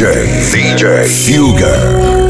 DJ, DJ Fugger.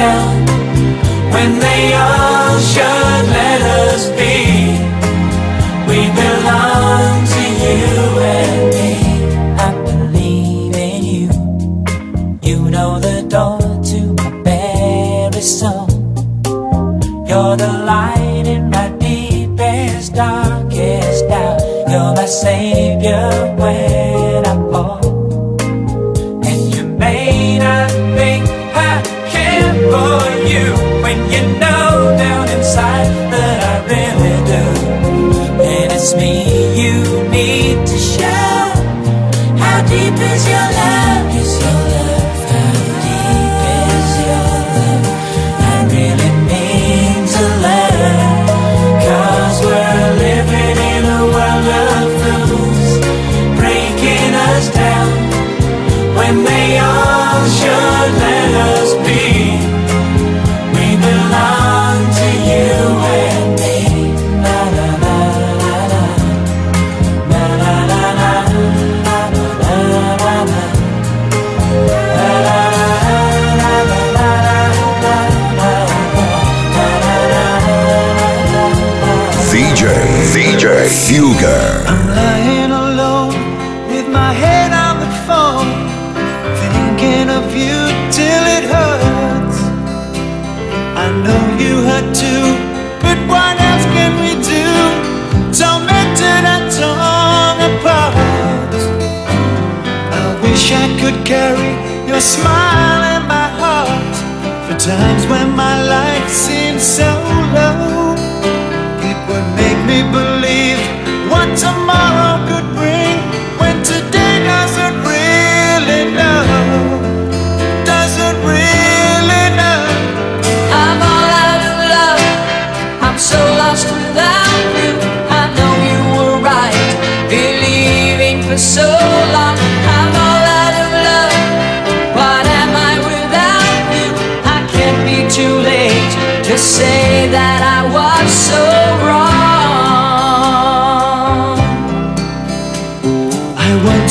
tell when they all should let us be. We belong to you and me. I believe in you. You know the door to my very soul. You're the light in my deepest, darkest doubt. You're my savior when. me, you need to show how deep is your love. I'm lying alone with my head on the phone, thinking of you till it hurts. I know you hurt too, but what else can we do? Tormented and torn apart. I wish I could carry your smile in my heart for times when my life seems so low. It would make me believe.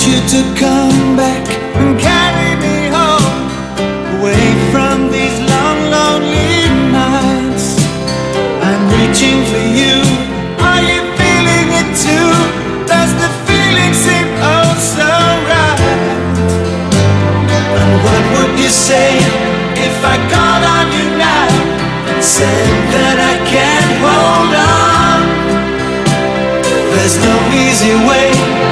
you to come back and carry me home away from these long, lonely nights. I'm reaching for you. Are you feeling it too? Does the feeling seem oh so right? And what would you say if I called on you now and said that I can't hold on? There's no easy way.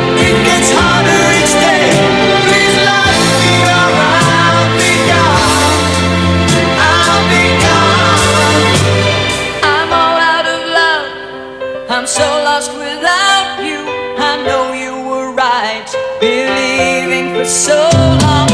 believing for so long.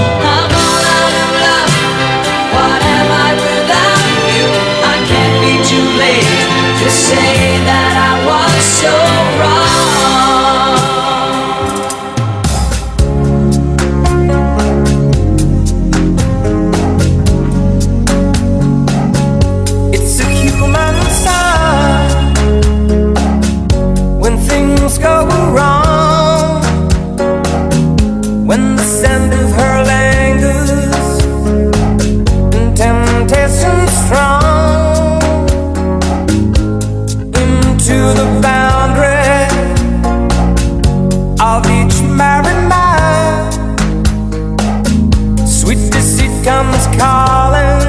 Mary, my Sweet deceit comes calling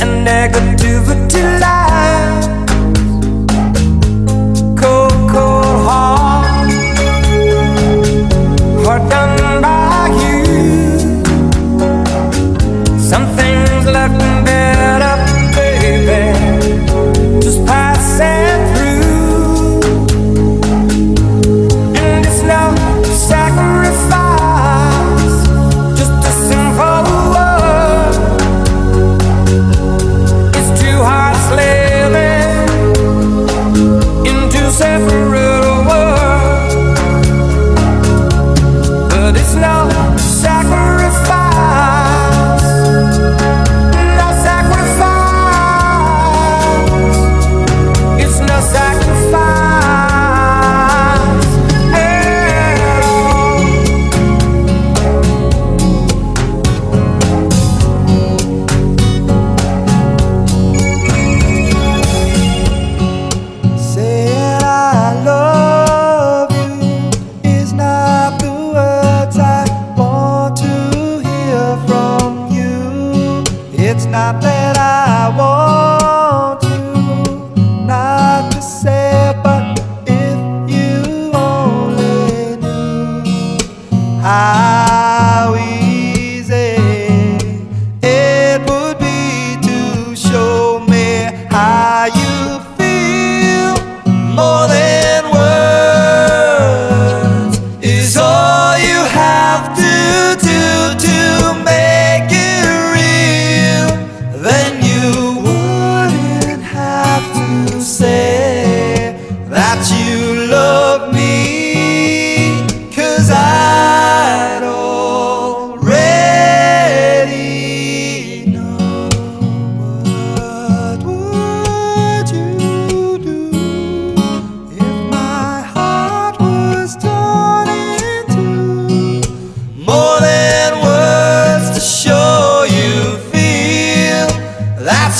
And negativity lies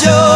yo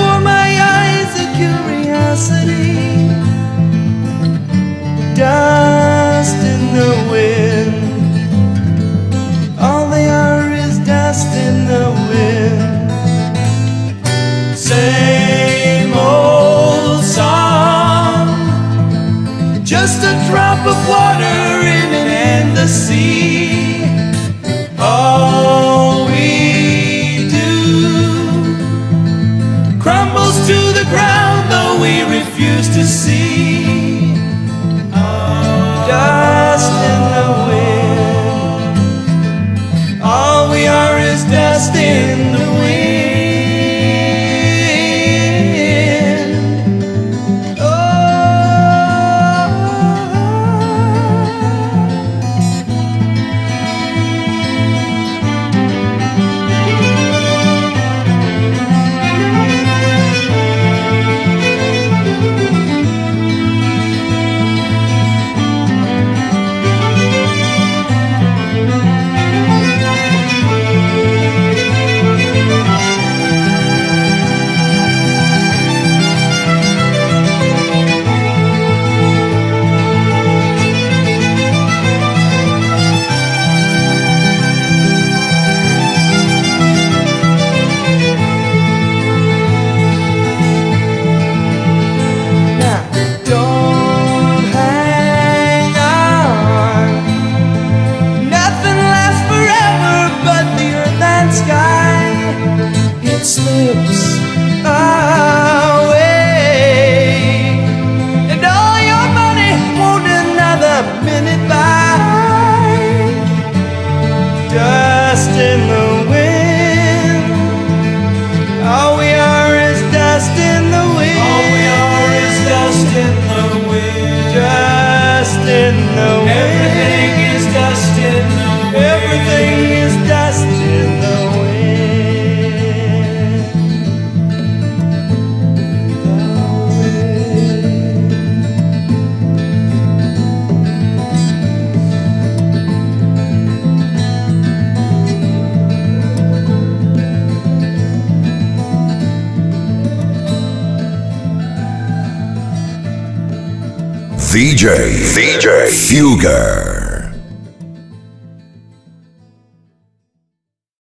Dust in the VJ. VJ. Fugger.